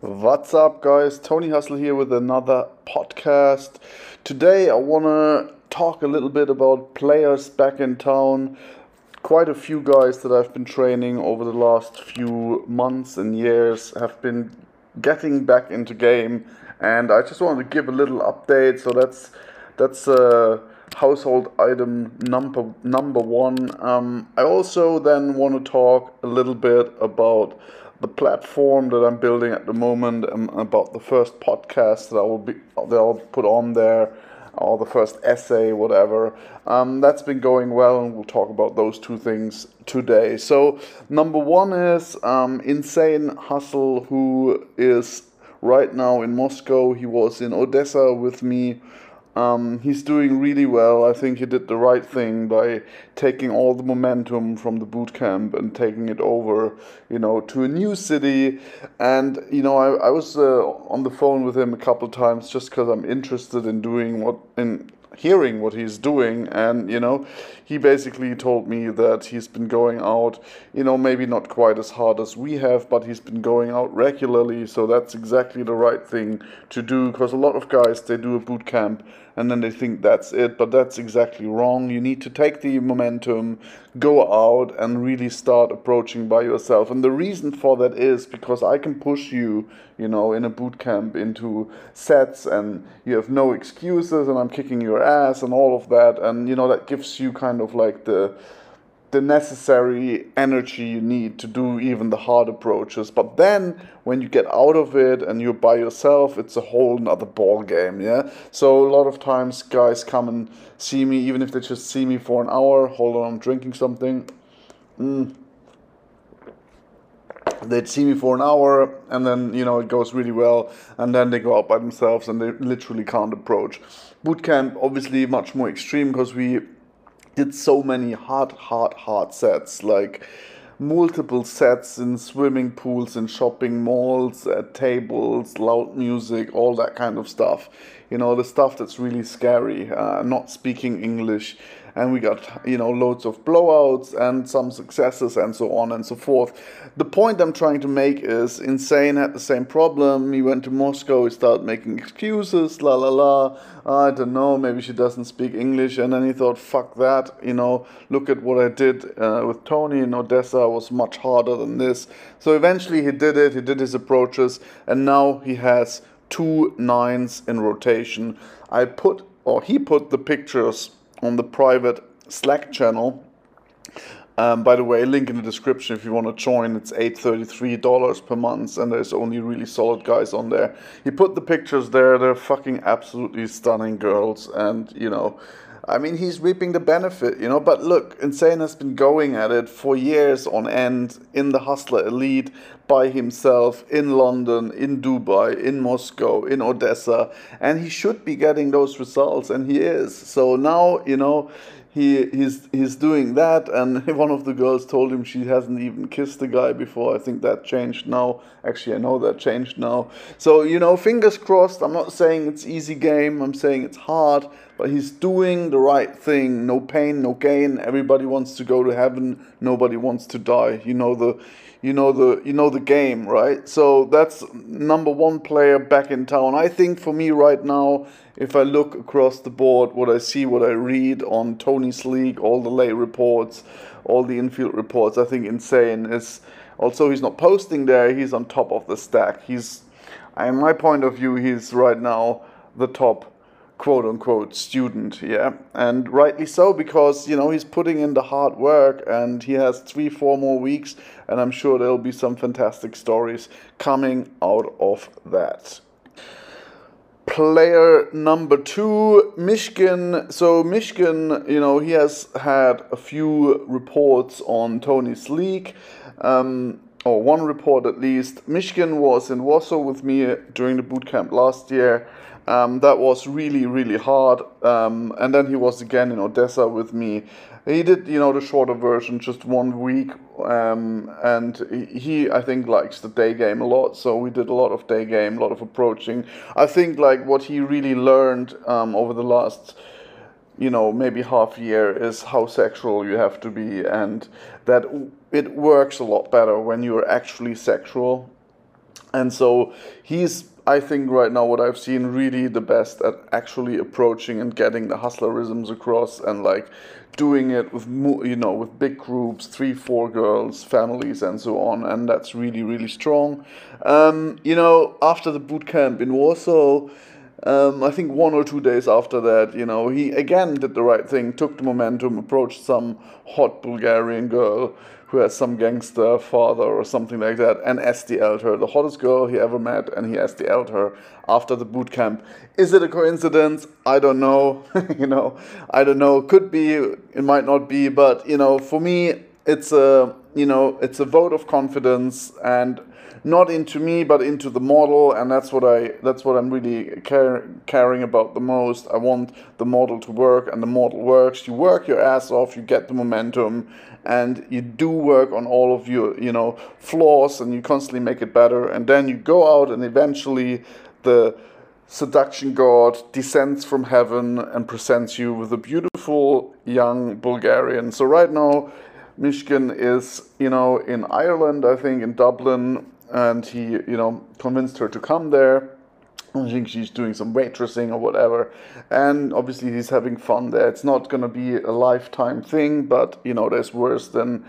What's up, guys? Tony Hustle here with another podcast. Today, I want to talk a little bit about players back in town. Quite a few guys that I've been training over the last few months and years have been getting back into game, and I just wanted to give a little update. So that's that's uh, household item number number one. Um, I also then want to talk a little bit about the platform that I'm building at the moment and about the first podcast that I will be that I'll put on there or the first essay, whatever. Um, that's been going well, and we'll talk about those two things today. So, number one is um, Insane Hustle, who is right now in Moscow. He was in Odessa with me um, he's doing really well. I think he did the right thing by taking all the momentum from the boot camp and taking it over, you know, to a new city. And you know, I, I was uh, on the phone with him a couple times just because I'm interested in doing what in hearing what he's doing and you know he basically told me that he's been going out you know maybe not quite as hard as we have but he's been going out regularly. So that's exactly the right thing to do because a lot of guys they do a boot camp and then they think that's it but that's exactly wrong. You need to take the momentum go out and really start approaching by yourself. And the reason for that is because i can push you you know in a boot camp into sets and you have no excuses and i'm kicking your ass and all of that. And you know that gives you kind of like the the necessary energy you need to do even the hard approaches. But then when you get out of it and you're by yourself, it's a whole nother ball game, yeah? So a lot of times guys come and see me, even if they just see me for an hour, hold on, I'm drinking something. Mm. They'd see me for an hour and then, you know, it goes really well. And then they go out by themselves and they literally can't approach. Bootcamp, obviously, much more extreme because we did so many hard, hard, hard sets, like multiple sets in swimming pools, in shopping malls, at tables, loud music, all that kind of stuff. You know, the stuff that's really scary, uh, not speaking English. And we got you know loads of blowouts and some successes and so on and so forth. The point i'm trying to make is insane had the same problem. He went to moscow he started making excuses la la la. I don't know maybe she doesn't speak english. And then he thought fuck that you know. Look at what i did uh, with tony in odessa was much harder than this. So eventually he did it he did his approaches and now he has two nines in rotation i put or he put the pictures on the private Slack channel. Um, by the way, link in the description if you want to join. It's $833 per month, and there's only really solid guys on there. He put the pictures there, they're fucking absolutely stunning girls, and you know, I mean, he's reaping the benefit, you know. But look, Insane has been going at it for years on end in the Hustler Elite by himself in London, in Dubai, in Moscow, in Odessa, and he should be getting those results, and he is. So now, you know, he he's he's doing that and one of the girls told him she hasn't even kissed the guy before. I think that changed now. Actually i know that changed now. So you know fingers crossed. I'm not saying it's easy game. I'm saying it's hard but he's doing the right thing no pain no gain everybody wants to go to heaven nobody wants to die you know the you know the you know the game, right? So that's number one player back in town. I think for me right now, if I look across the board, what I see, what I read on Tony's league, all the late reports, all the infield reports, I think insane is. Also, he's not posting there. He's on top of the stack. He's, in my point of view, he's right now the top quote unquote student, yeah, and rightly so because you know he's putting in the hard work and he has three, four more weeks, and I'm sure there'll be some fantastic stories coming out of that. Player number two, Mishkin. So Mishkin, you know, he has had a few reports on Tony's league. Um, or one report at least. Mishkin was in Warsaw with me during the boot camp last year, um, that was really, really hard. Um, and then he was again in Odessa with me. He did, you know, the shorter version, just one week. Um, and he, I think, likes the day game a lot. So we did a lot of day game, a lot of approaching. I think, like, what he really learned um, over the last you know maybe half year is how sexual you have to be and that it works a lot better when you're actually sexual and so he's I think right now what I've seen really the best at actually approaching and getting the hustlerisms across and like doing it with you know with big groups, three, four girls, families, and so on, and that's really really strong. Um, you know, after the boot camp in Warsaw. Um, I think one or two days after that, you know, he again did the right thing, took the momentum, approached some hot Bulgarian girl who has some gangster father or something like that, and SDL'd her, the hottest girl he ever met, and he SDL'd her after the boot camp. Is it a coincidence? I don't know. you know, I don't know. Could be. It might not be. But you know, for me, it's a you know, it's a vote of confidence and not into me but into the model and that's what I that's what I'm really care, caring about the most. I want the model to work and the model works. You work your ass off you get the momentum and you do work on all of your you know flaws and you constantly make it better. And then you go out and eventually the seduction god descends from heaven and presents you with a beautiful young Bulgarian. So right now Mishkin is you know in Ireland I think in Dublin and he, you know, convinced her to come there. I think she's doing some waitressing or whatever, and obviously he's having fun there. It's not gonna be a lifetime thing, but you know, there's worse than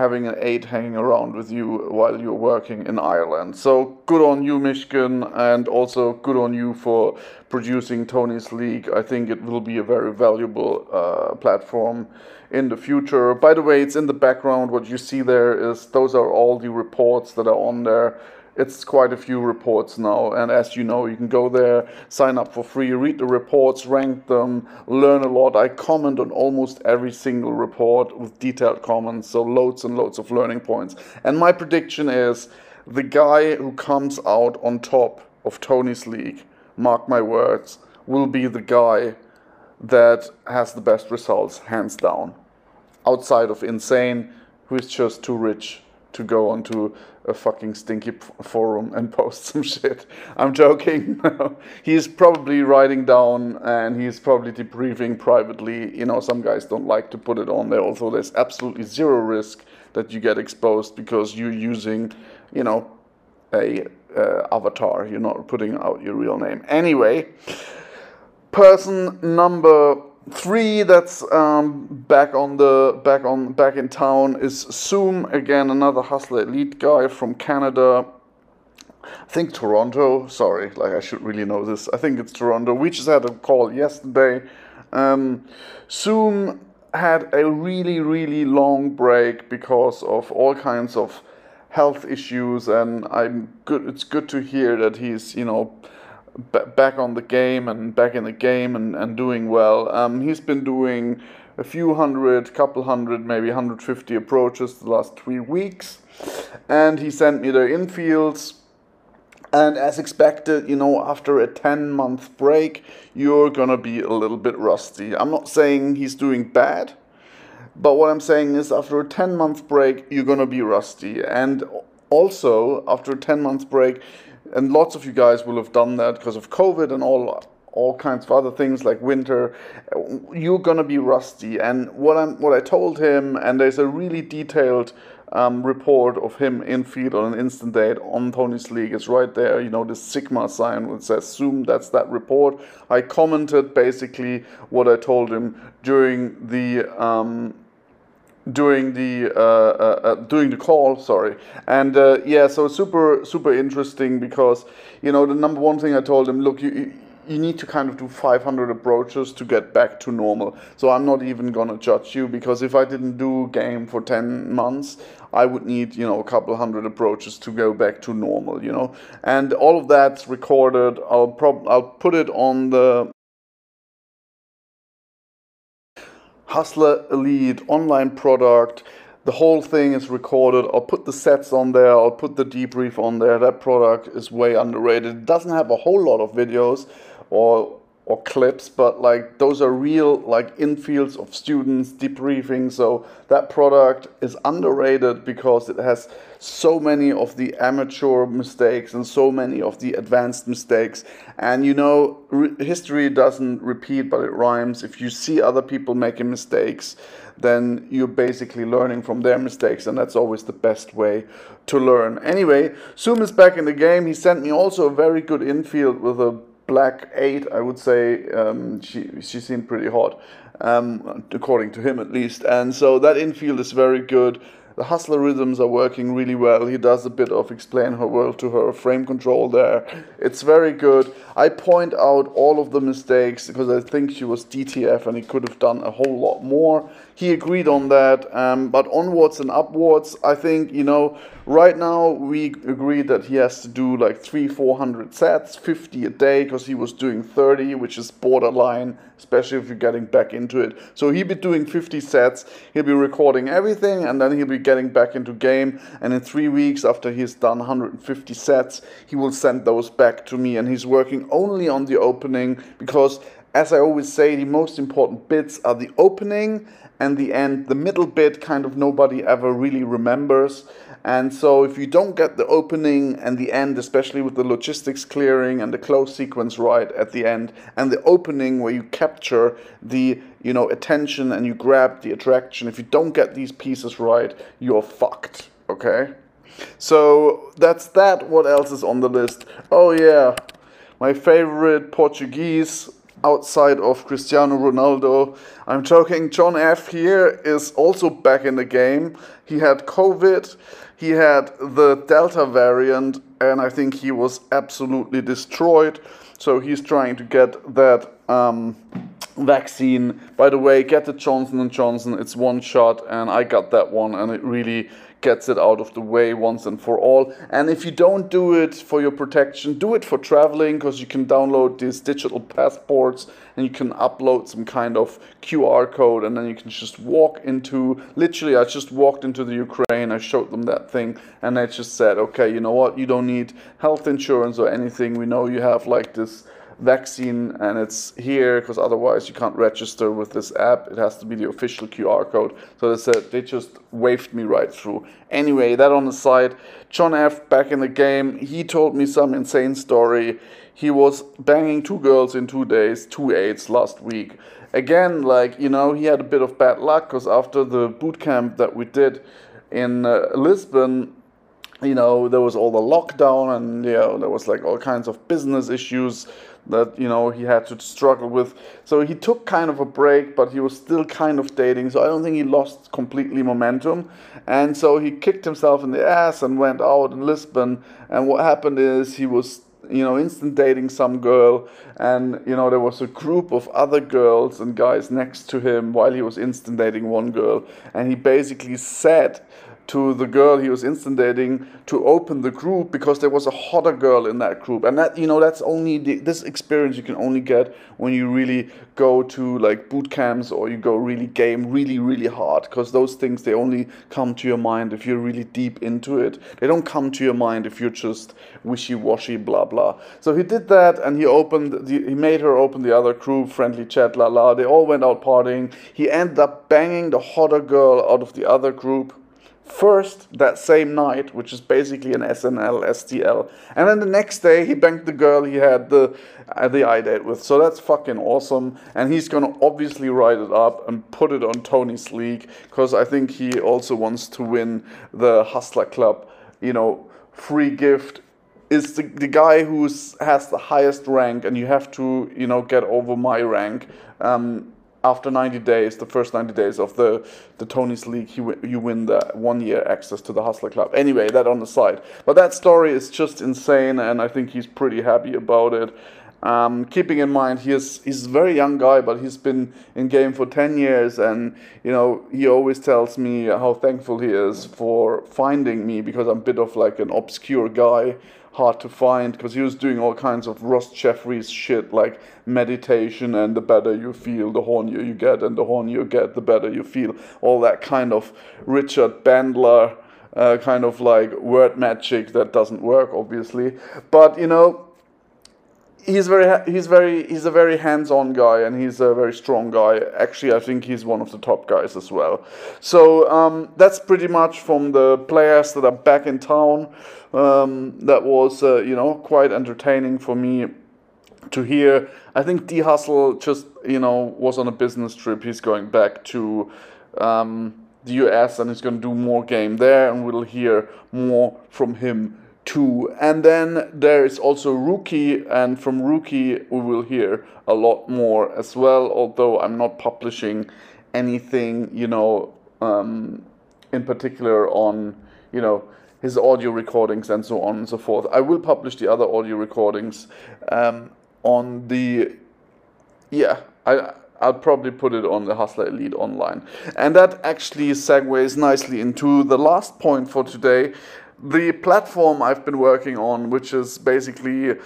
having an aide hanging around with you while you're working in Ireland. So good on you, Mishkin, and also good on you for producing Tony's League. I think it will be a very valuable uh, platform in the future. By the way, it's in the background. What you see there is those are all the reports that are on there it's quite a few reports now. And as you know, you can go there, sign up for free, read the reports, rank them, learn a lot. I comment on almost every single report with detailed comments, so loads and loads of learning points. And my prediction is the guy who comes out on top of Tony's league, mark my words, will be the guy that has the best results, hands down. Outside of insane, who is just too rich to go onto a fucking stinky forum and post some shit. I'm joking. he's probably writing down and he's probably debriefing privately. You know, some guys don't like to put it on there, although there's absolutely zero risk that you get exposed because you're using, you know, a uh, avatar. You're not putting out your real name. Anyway, person number three that's um, back on the back on back in town is Zoom again, another hustler elite guy from Canada. I think Toronto. Sorry, like I should really know this. I think it's Toronto. We just had a call yesterday. Um, Zoom had a really really long break because of all kinds of health issues, and I'm good. It's good to hear that he's you know back on the game and back in the game and, and doing well. Um, he's been doing a few hundred, couple hundred, maybe 150 approaches the last three weeks. And he sent me the infields. And as expected, you know, after a 10 month break, you're gonna be a little bit rusty. I'm not saying he's doing bad, but what I'm saying is after a 10 month break, you're gonna be rusty. And also, after a 10 month break, and lots of you guys will have done that because of COVID and all all kinds of other things like winter you're gonna be rusty and what i'm what i told him and there's a really detailed um, report of him in field on an instant date on Tony's League. It's right there, you know, this Sigma sign which says Zoom, that's that report. I commented basically what I told him during the um, during the uh, uh, uh, during the call sorry. And uh, yeah so super super interesting because you know the number one thing i told him look you you need to kind of do 500 approaches to get back to normal. So i'm not even gonna judge you because if i didn't do game for 10 months i would need you know a couple hundred approaches to go back to normal you know? And all of that's recorded. I'll prob i'll put it on the Hustler Elite online product. The whole thing is recorded. I'll put the sets on there. I'll put the debrief on there. That product is way underrated. It doesn't have a whole lot of videos or or clips, but like those are real like infields of students debriefing. So that product is underrated because it has so many of the amateur mistakes and so many of the advanced mistakes. And you know, history doesn't repeat, but it rhymes. If you see other people making mistakes, then you're basically learning from their mistakes, and that's always the best way to learn. Anyway, Zoom is back in the game. He sent me also a very good infield with a black eight, I would say. Um, she she seemed pretty hot, um, according to him at least. And so that infield is very good. The hustlerisms are working really well. He does a bit of explain her world to her frame control there. It's very good. I point out all of the mistakes because I think she was DTF and he could have done a whole lot more. He agreed on that. Um, but onwards and upwards, I think, you know, right now we agreed that he has to do like three, 400 sets, 50 a day because he was doing 30, which is borderline, especially if you're getting back into it. So he'll be doing 50 sets. He'll be recording everything and then he'll be getting back into game. And in three weeks after he's done 150 sets, he will send those back to me. And he's working only on the opening because as I always say, the most important bits are the opening and the end. The middle bit kind of nobody ever really remembers. And so if you don't get the opening and the end, especially with the logistics clearing and the close sequence right at the end, and the opening where you capture the you know attention and you grab the attraction, if you don't get these pieces right, you're fucked. Okay? So that's that. What else is on the list? Oh yeah. My favorite Portuguese outside of Cristiano Ronaldo. I'm joking, John F. here is also back in the game. He had COVID, he had the Delta variant, and I think he was absolutely destroyed. So he's trying to get that um, vaccine. By the way, get the Johnson and Johnson. It's one shot, and I got that one, and it really gets it out of the way once and for all. And if you don't do it for your protection, do it for traveling because you can download these digital passports and you can upload some kind of QR code and then you can just walk into literally I just walked into the Ukraine, I showed them that thing and they just said, "Okay, you know what? You don't need health insurance or anything. We know you have like this vaccine and it's here because otherwise you can't register with this app. It has to be the official QR code. So they said they just waved me right through. Anyway, that on the side. John F. back in the game. He told me some insane story. He was banging two girls in two days, two eights last week. Again, like, you know, he had a bit of bad luck because after the boot camp that we did in uh, Lisbon, you know, there was all the lockdown and, you know, there was like all kinds of business issues that you know he had to struggle with. So he took kind of a break, but he was still kind of dating. So I don't think he lost completely momentum. And so he kicked himself in the ass and went out in Lisbon. And what happened is he was you know instant dating some girl and you know there was a group of other girls and guys next to him while he was instant dating one girl and he basically said to the girl he was instant dating to open the group because there was a hotter girl in that group. And that you know that's only the, this experience you can only get when you really go to like boot camps or you go really game really really hard. Because those things they only come to your mind if you're really deep into it. They don't come to your mind if you're just wishy-washy blah blah. So he did that and he opened the, he made her open the other group friendly chat la la. They all went out partying. He ended up banging the hotter girl out of the other group first that same night, which is basically an SNL, STL. And then the next day, he banged the girl he had the, uh, the eye date with. So that's fucking awesome. And he's going to obviously write it up and put it on Tony's League because I think he also wants to win the Hustler Club, you know, free gift. Is the, the guy who has the highest rank, and you have to, you know, get over my rank. Um, after 90 days, the first 90 days of the, the Tony's League, you, you win the one year access to the Hustler Club. Anyway, that on the side. But that story is just insane, and I think he's pretty happy about it. Um, keeping in mind he is he's a very young guy, but he's been in game for 10 years, and you know he always tells me how thankful he is for finding me because I'm a bit of like an obscure guy hard to find because he was doing all kinds of Ross Jeffries shit like meditation and the better you feel, the hornier you get, and the hornier you get, the better you feel. All that kind of Richard Bandler uh, kind of like word magic that doesn't work, obviously. But you know, he's very he's very he's a very hands-on guy and he's a very strong guy. Actually i think he's one of the top guys as well. So um, that's pretty much from the players that are back in town. Um, that was uh, you know quite entertaining for me to hear. I think d hustle just you know was on a business trip. He's going back to um, the us and he's going to do more game there and we'll hear more from him two. And then there is also Rookie, and from Rookie we will hear a lot more as well. Although I'm not publishing anything, you know, um, in particular on, you know, his audio recordings and so on and so forth. I will publish the other audio recordings um, on the, yeah, I. I'll probably put it on the Hustler Elite online. And that actually segues nicely into the last point for today, the platform I've been working on, which is basically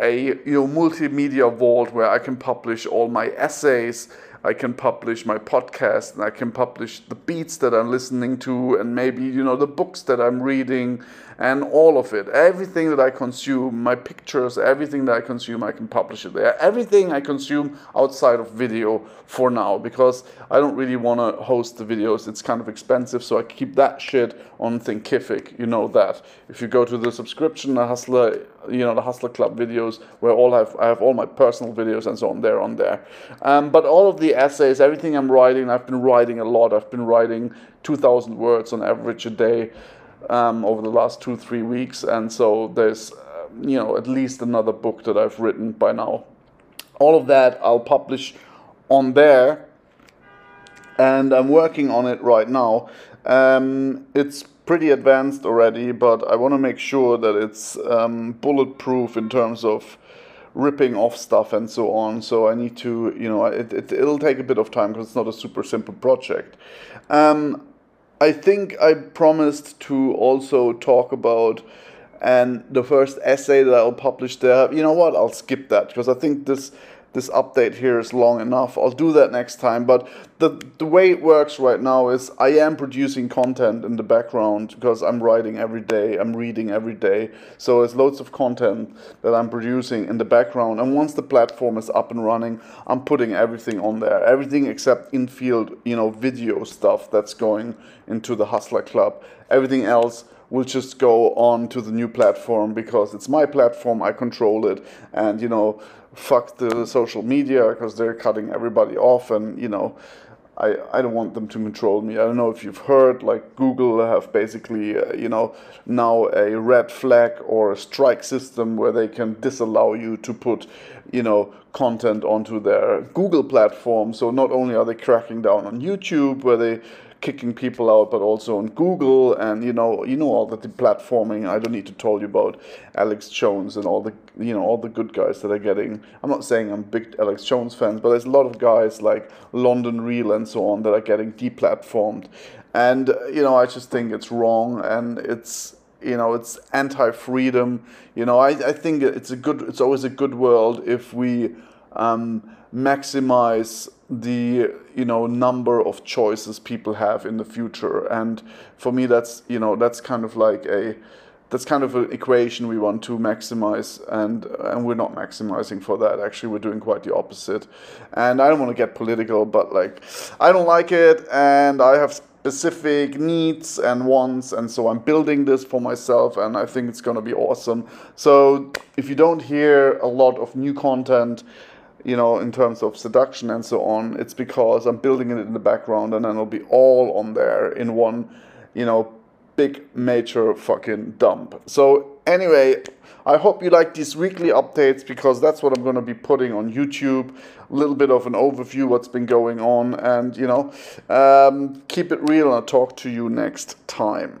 a you know multimedia vault where I can publish all my essays, I can publish my podcast, and I can publish the beats that I'm listening to, and maybe you know the books that I'm reading, and all of it. Everything that I consume, my pictures, everything that I consume, I can publish it there. Everything I consume outside of video for now, because I don't really want to host the videos. It's kind of expensive, so I keep that shit on Thinkific. You know that. If you go to the subscription, the Hustler, you know the Hustler Club videos, where all have I have all my personal videos and so on there on there. Um, but all of the essays, everything I'm writing, I've been writing a lot. I've been writing 2,000 words on average a day um, over the last two three weeks, and so there's uh, you know at least another book that I've written by now. All of that I'll publish on there, and I'm working on it right now. Um, it's pretty advanced already, but I want to make sure that it's um, bulletproof in terms of ripping off stuff and so on. So I need to, you know, it, it, it'll take a bit of time because it's not a super simple project. Um, I think I promised to also talk about and the first essay that I'll publish there. You know what? I'll skip that because I think this this update here is long enough. I'll do that next time. But the the way it works right now is I am producing content in the background because I'm writing every day, I'm reading every day. So there's loads of content that I'm producing in the background. And once the platform is up and running, I'm putting everything on there. Everything except in-field, you know, video stuff that's going into the Hustler Club. Everything else will just go on to the new platform because it's my platform, I control it, and you know, fuck the social media because they're cutting everybody off, and you know, I, I don't want them to control me. I don't know if you've heard, like Google have basically, uh, you know, now a red flag or a strike system where they can disallow you to put, you know, content onto their Google platform. So not only are they cracking down on YouTube, where they kicking people out, but also on Google and you know you know all the platforming. I don't need to tell you about Alex Jones and all the you know all the good guys that are getting. I'm not saying I'm big Alex Jones fans, but there's a lot of guys like London Real and so on that are getting deplatformed, and you know I just think it's wrong and it's you know it's anti-freedom. You know I I think it's a good it's always a good world if we um, maximize the you know number of choices people have in the future. And for me that's you know that's kind of like a that's kind of an equation we want to maximize. And and we're not maximizing for that. Actually we're doing quite the opposite. And i don't want to get political but like i don't like it. And i have specific needs and wants. And so i'm building this for myself and i think it's going to be awesome. So if you don't hear a lot of new content you know, in terms of seduction and so on, it's because I'm building it in the background and then it'll be all on there in one, you know, big major fucking dump. So anyway, I hope you like these weekly updates because that's what I'm going to be putting on YouTube. A little bit of an overview what's been going on and, you know, um, keep it real I'll talk to you next time.